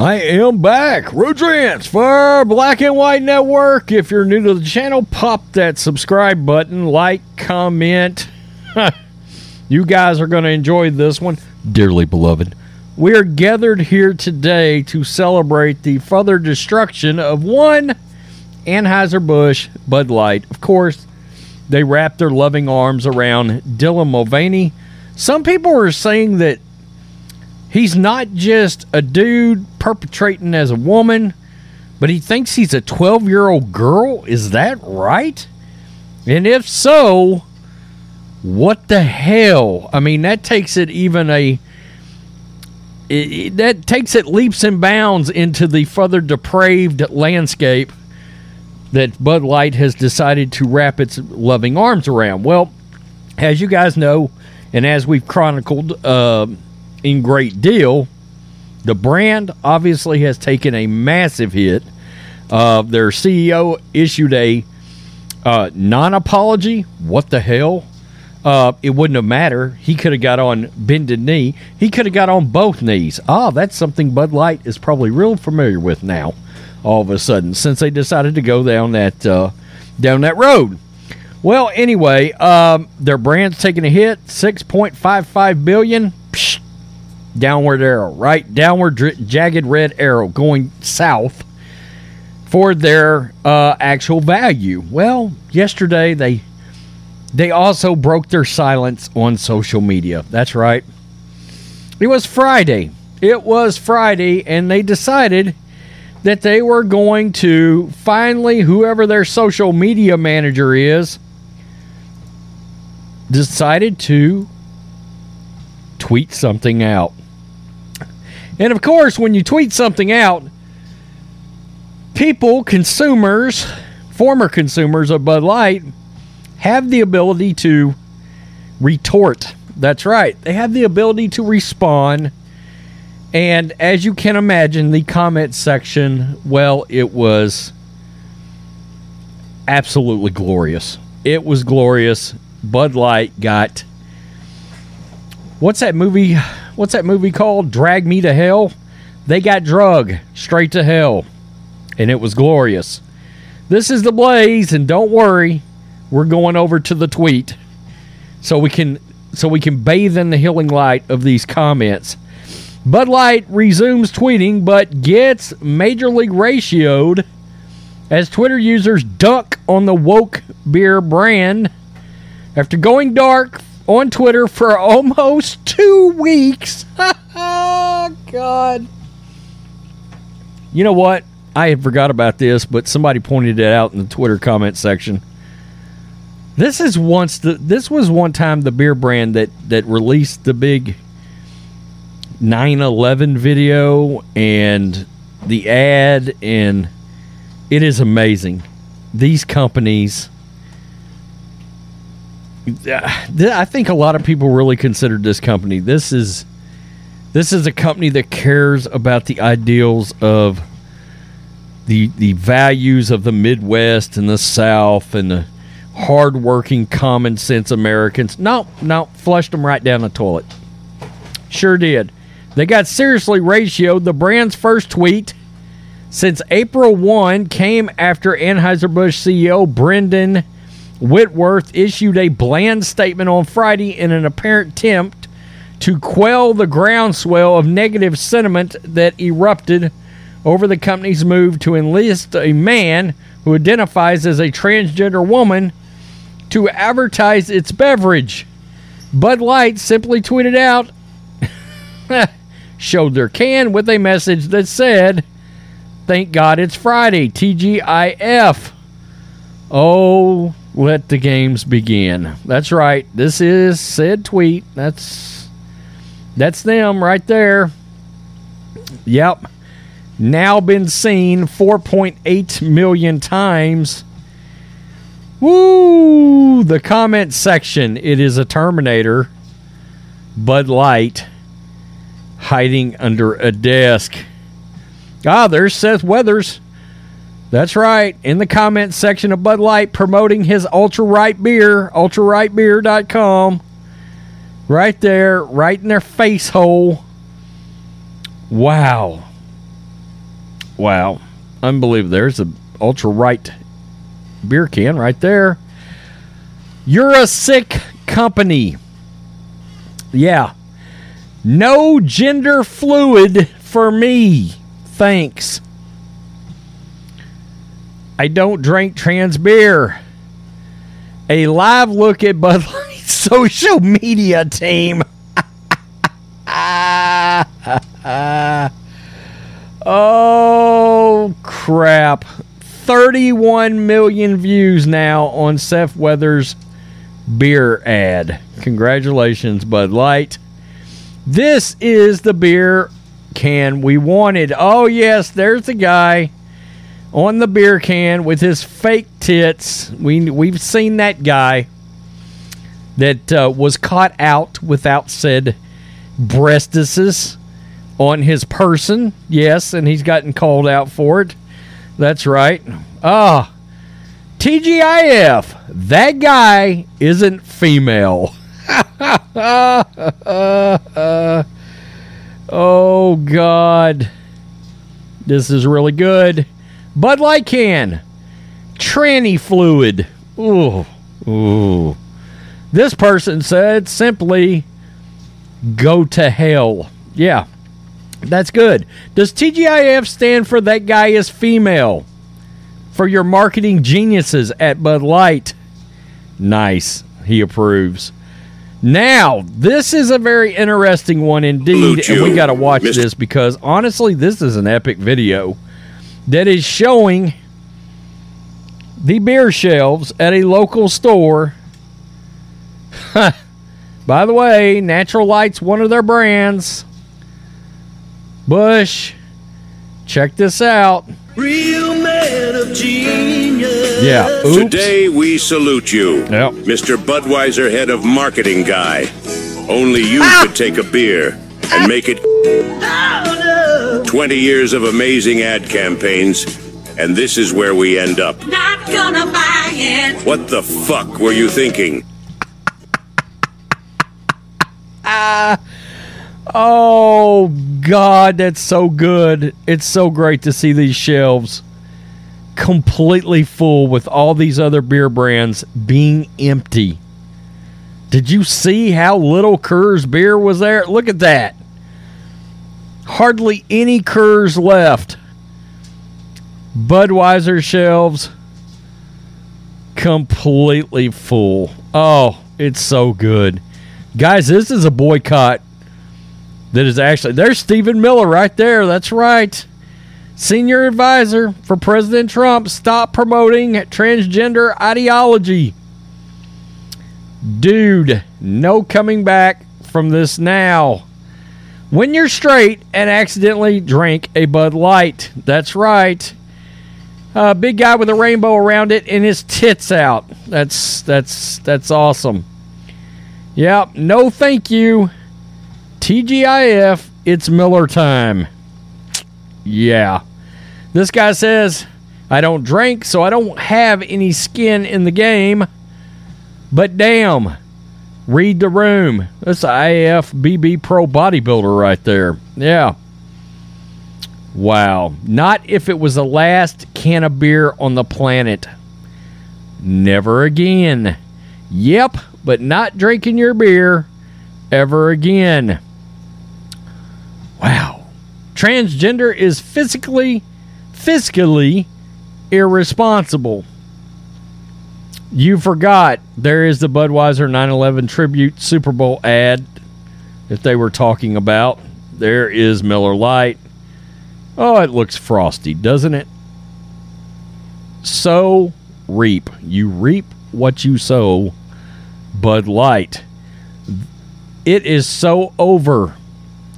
I am back. Rodrance for Black and White Network. If you're new to the channel, pop that subscribe button, like, comment. you guys are going to enjoy this one, dearly beloved. We are gathered here today to celebrate the further destruction of one Anheuser-Busch Bud Light. Of course, they wrapped their loving arms around Dylan Mulvaney. Some people are saying that he's not just a dude perpetrating as a woman, but he thinks he's a 12 year old girl. Is that right? And if so, what the hell? I mean, that takes it even a. It, it, that takes it leaps and bounds into the further depraved landscape that Bud Light has decided to wrap its loving arms around. Well, as you guys know, and as we've chronicled uh, in great deal, the brand obviously has taken a massive hit. Uh, their CEO issued a uh, non apology. What the hell? Uh, it wouldn't have mattered. He could have got on bended knee. He could have got on both knees. Ah, that's something Bud Light is probably real familiar with now. All of a sudden, since they decided to go down that uh, down that road. Well, anyway, um, their brand's taking a hit. Six point five five billion. Downward arrow, right? Downward jagged red arrow going south for their uh, actual value. Well, yesterday they they also broke their silence on social media. That's right. It was Friday. It was Friday, and they decided that they were going to finally, whoever their social media manager is, decided to tweet something out. And of course, when you tweet something out, people, consumers, former consumers of Bud Light, have the ability to retort. That's right. They have the ability to respond. And as you can imagine, the comment section, well, it was absolutely glorious. It was glorious. Bud Light got what's that movie? What's that movie called? Drag Me to Hell. They got drug straight to hell, and it was glorious. This is the blaze, and don't worry, we're going over to the tweet so we can so we can bathe in the healing light of these comments. Bud Light resumes tweeting, but gets major league ratioed as Twitter users duck on the woke beer brand after going dark on Twitter for almost two weeks. God. You know what? I had forgot about this, but somebody pointed it out in the Twitter comment section. This is once the this was one time the beer brand that that released the big 9/11 video and the ad and it is amazing. These companies I think a lot of people really considered this company. This is this is a company that cares about the ideals of the the values of the Midwest and the South and the hardworking, common sense Americans. No, no, flushed them right down the toilet. Sure did. They got seriously ratioed. The brand's first tweet since April 1 came after Anheuser-Busch CEO Brendan Whitworth issued a bland statement on Friday in an apparent attempt to quell the groundswell of negative sentiment that erupted over the company's move to enlist a man who identifies as a transgender woman to advertise its beverage. Bud Light simply tweeted out, showed their can with a message that said, Thank God it's Friday, TGIF. Oh, let the games begin. That's right. This is said tweet. That's that's them right there. Yep. Now been seen 4.8 million times. Woo! The comment section. It is a Terminator. Bud Light hiding under a desk. Ah, there's Seth Weathers. That's right. In the comment section of Bud Light promoting his ultra right beer, ultrarightbeer.com. Right there, right in their face hole. Wow. Wow. Unbelievable. There's a ultra right beer can right there. You're a sick company. Yeah. No gender fluid for me. Thanks. I don't drink trans beer. A live look at Bud Light social media team. oh, crap. 31 million views now on Seth Weathers' beer ad. Congratulations, Bud Light. This is the beer can we wanted. Oh, yes, there's the guy on the beer can with his fake tits. We, we've seen that guy that uh, was caught out without said breastises on his person. Yes, and he's gotten called out for it. That's right. Ah, TGIF. That guy isn't female. oh God, this is really good. Bud Light can, tranny fluid. Ooh, ooh. This person said simply, "Go to hell." Yeah, that's good. Does TGIF stand for that guy is female? For your marketing geniuses at Bud Light. Nice. He approves. Now, this is a very interesting one indeed, and we got to watch this because honestly, this is an epic video that is showing the beer shelves at a local store. By the way, Natural Light's one of their brands. Bush, check this out. Real man of genius. Yeah. Oops. Today we salute you, yep. Mr. Budweiser, head of marketing guy. Only you ah! could take a beer and make it. Oh, no. 20 years of amazing ad campaigns, and this is where we end up. Not gonna buy it. What the fuck were you thinking? Ah. Oh God, that's so good. It's so great to see these shelves completely full with all these other beer brands being empty. Did you see how little Coors beer was there? Look at that. Hardly any Coors left. Budweiser shelves completely full. Oh, it's so good. Guys, this is a boycott that is actually there's Stephen Miller right there. That's right. Senior advisor for President Trump. Stop promoting transgender ideology. Dude, no coming back from this now. When you're straight and accidentally drink a Bud Light. That's right. A big guy with a rainbow around it and his tits out. That's that's that's awesome. Yep, no thank you. TGIF, it's Miller time. Yeah. This guy says, I don't drink, so I don't have any skin in the game. But damn, read the room. That's an IFBB Pro bodybuilder right there. Yeah. Wow. Not if it was the last can of beer on the planet. Never again. Yep, but not drinking your beer ever again. Wow. Transgender is physically, fiscally irresponsible. You forgot there is the Budweiser 911 tribute Super Bowl ad that they were talking about. There is Miller Lite. Oh, it looks frosty, doesn't it? Sow, reap. You reap what you sow. Bud Light. It is so over.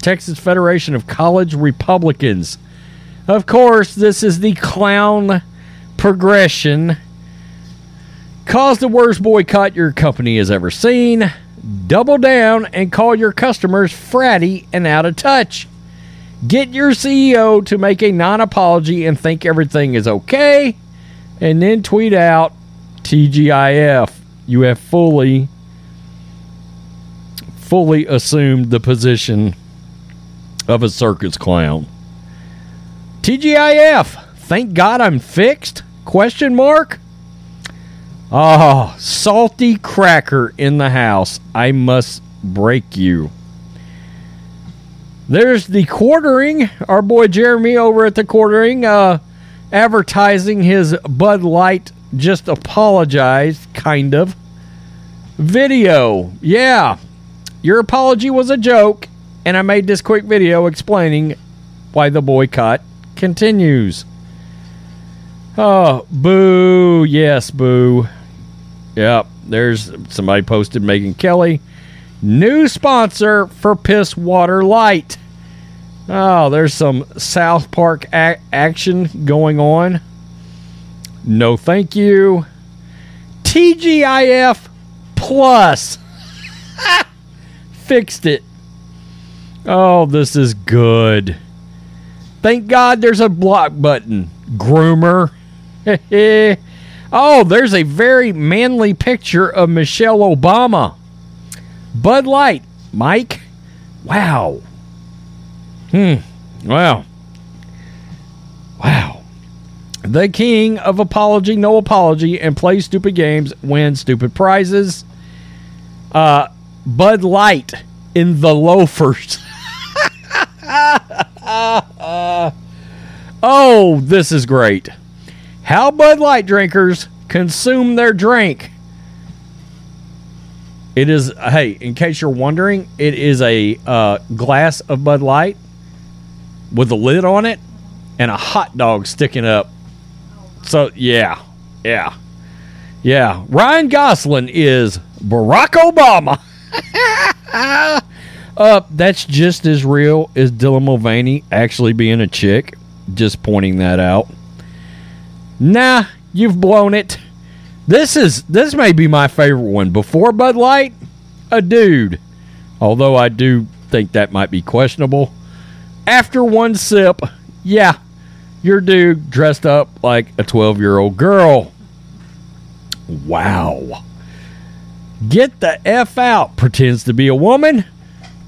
Texas Federation of College Republicans. Of course, this is the clown progression. Cause the worst boycott your company has ever seen. Double down and call your customers fratty and out of touch. Get your CEO to make a non apology and think everything is okay. And then tweet out TGIF. You have fully, fully assumed the position of a circus clown. TGIF. Thank God I'm fixed? Question mark. Oh, salty cracker in the house. I must break you. There's the quartering. Our boy Jeremy over at the quartering, uh, advertising his Bud Light just apologized, kind of. Video. Yeah. Your apology was a joke, and I made this quick video explaining why the boycott continues. Oh, boo. Yes, boo. Yep. There's somebody posted Megyn Kelly. New sponsor for Piss Water Light. Oh, there's some South Park action going on. No, thank you. TGIF Plus. Fixed it. Oh, this is good. Thank God there's a block button. Groomer. oh, there's a very manly picture of Michelle Obama. Bud Light. Mike. Wow. Hmm. Wow. Wow. The king of apology, no apology, and play stupid games, win stupid prizes. Uh, Bud Light in the loafers. oh, this is great. How Bud Light drinkers consume their drink. It is, hey, in case you're wondering, it is a uh, glass of Bud Light with a lid on it and a hot dog sticking up. So, yeah, yeah, yeah. Ryan Gosling is Barack Obama. uh, that's just as real as Dylan Mulvaney actually being a chick. Just pointing that out. Nah, you've blown it. This is this may be my favorite one. Before Bud Light, a dude. Although I do think that might be questionable. After one sip, yeah, your dude dressed up like a 12 year old girl. Wow. Get the F out. Pretends to be a woman,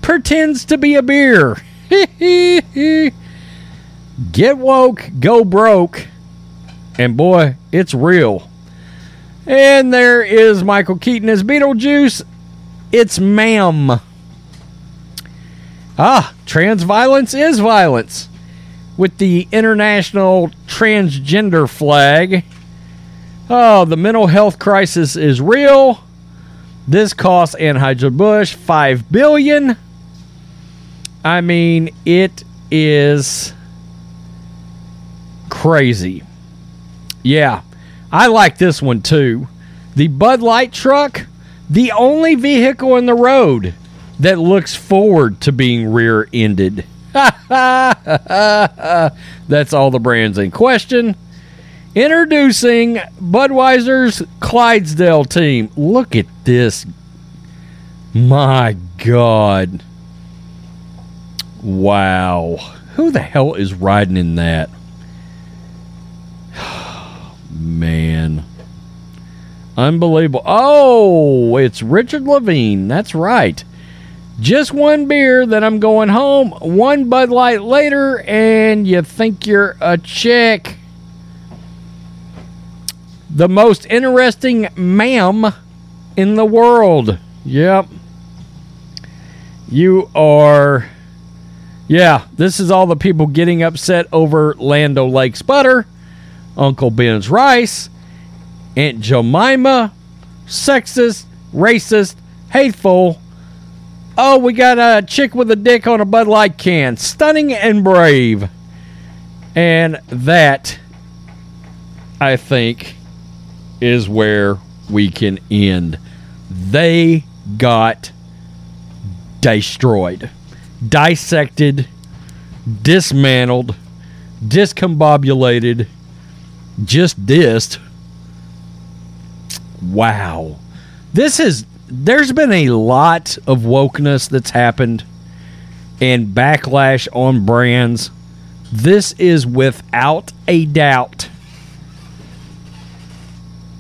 pretends to be a beer. Get woke, go broke. And boy, it's real. And there is Michael Keaton as Beetlejuice. It's ma'am. Ah, trans violence is violence. With the international transgender flag. Oh, the mental health crisis is real. This costs Anheuser-Busch 5 billion. I mean, it is crazy. Yeah, I like this one too. The Bud Light truck, the only vehicle in the road that looks forward to being rear ended. That's all the brands in question. Introducing Budweiser's Clydesdale team. Look at this. My God. Wow. Who the hell is riding in that? Man. Unbelievable. Oh, it's Richard Levine. That's right. Just one beer, then I'm going home. One Bud Light later, and you think you're a chick. The most interesting ma'am in the world. Yep. You are. Yeah, this is all the people getting upset over Land O'Lakes butter, Uncle Ben's rice, Aunt Jemima, sexist, racist, hateful. Oh, we got a chick with a dick on a Bud Light can. Stunning and brave. And that, I think, is where we can end. They got destroyed, dissected, dismantled, discombobulated, just dissed. Wow. This is there's been a lot of wokeness that's happened and backlash on brands. This is without a doubt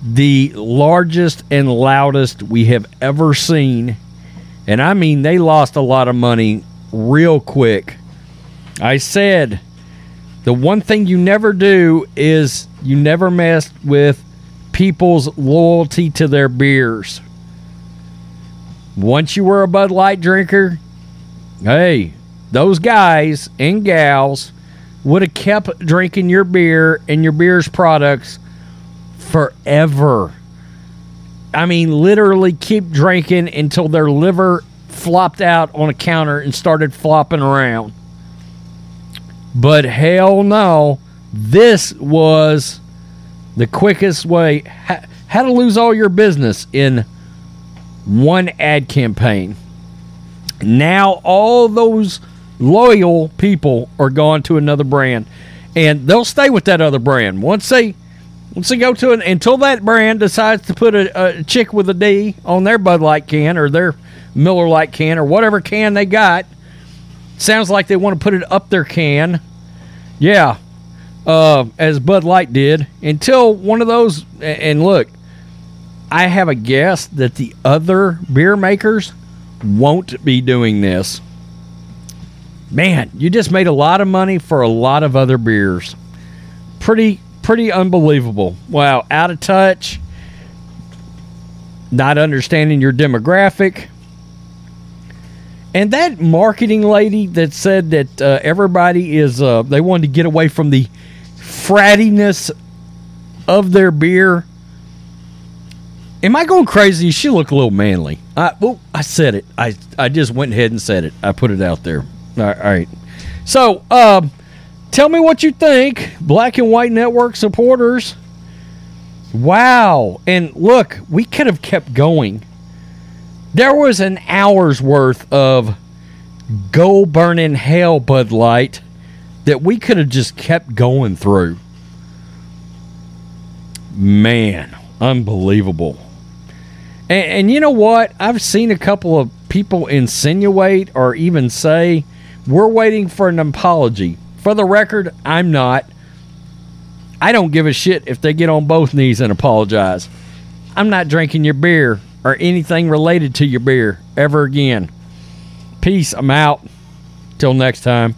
the largest and loudest we have ever seen. And I mean, they lost a lot of money real quick. I said The one thing you never do is you never mess with people's loyalty to their beers. Once you were a Bud Light drinker, hey, those guys and gals would have kept drinking your beer and your beer's products forever. I mean, literally keep drinking until their liver flopped out on a counter and started flopping around. But hell no, this was the quickest way how to lose all your business in one ad campaign. Now all those loyal people are gone to another brand and they'll stay with that other brand. Once they once they go to an until that brand decides to put a, a chick with a D on their Bud Light can or their Miller Lite can or whatever can they got. Sounds like they want to put it up their can. Yeah, uh, as Bud Light did until one of those. And look, I have a guess that the other beer makers won't be doing this. Man, you just made a lot of money for a lot of other beers. Pretty, pretty unbelievable. Wow, out of touch, not understanding your demographic. And that marketing lady that said that uh, everybody is, uh, they wanted to get away from the frattiness of their beer. Am I going crazy? She looked a little manly. I, well, I said it. I, I just went ahead and said it. I put it out there. All right. So, um, tell me what you think, Black and White Network supporters. Wow. And look, we could have kept going. There was an hour's worth of go burning hell Bud Light that we could have just kept going through. Man, unbelievable. And, and, you know what? I've seen a couple of people insinuate or even say, we're waiting for an apology. For the record, I'm not. I don't give a shit if they get on both knees and apologize. I'm not drinking your beer or anything related to your beer ever again. Peace. I'm out. Till next time.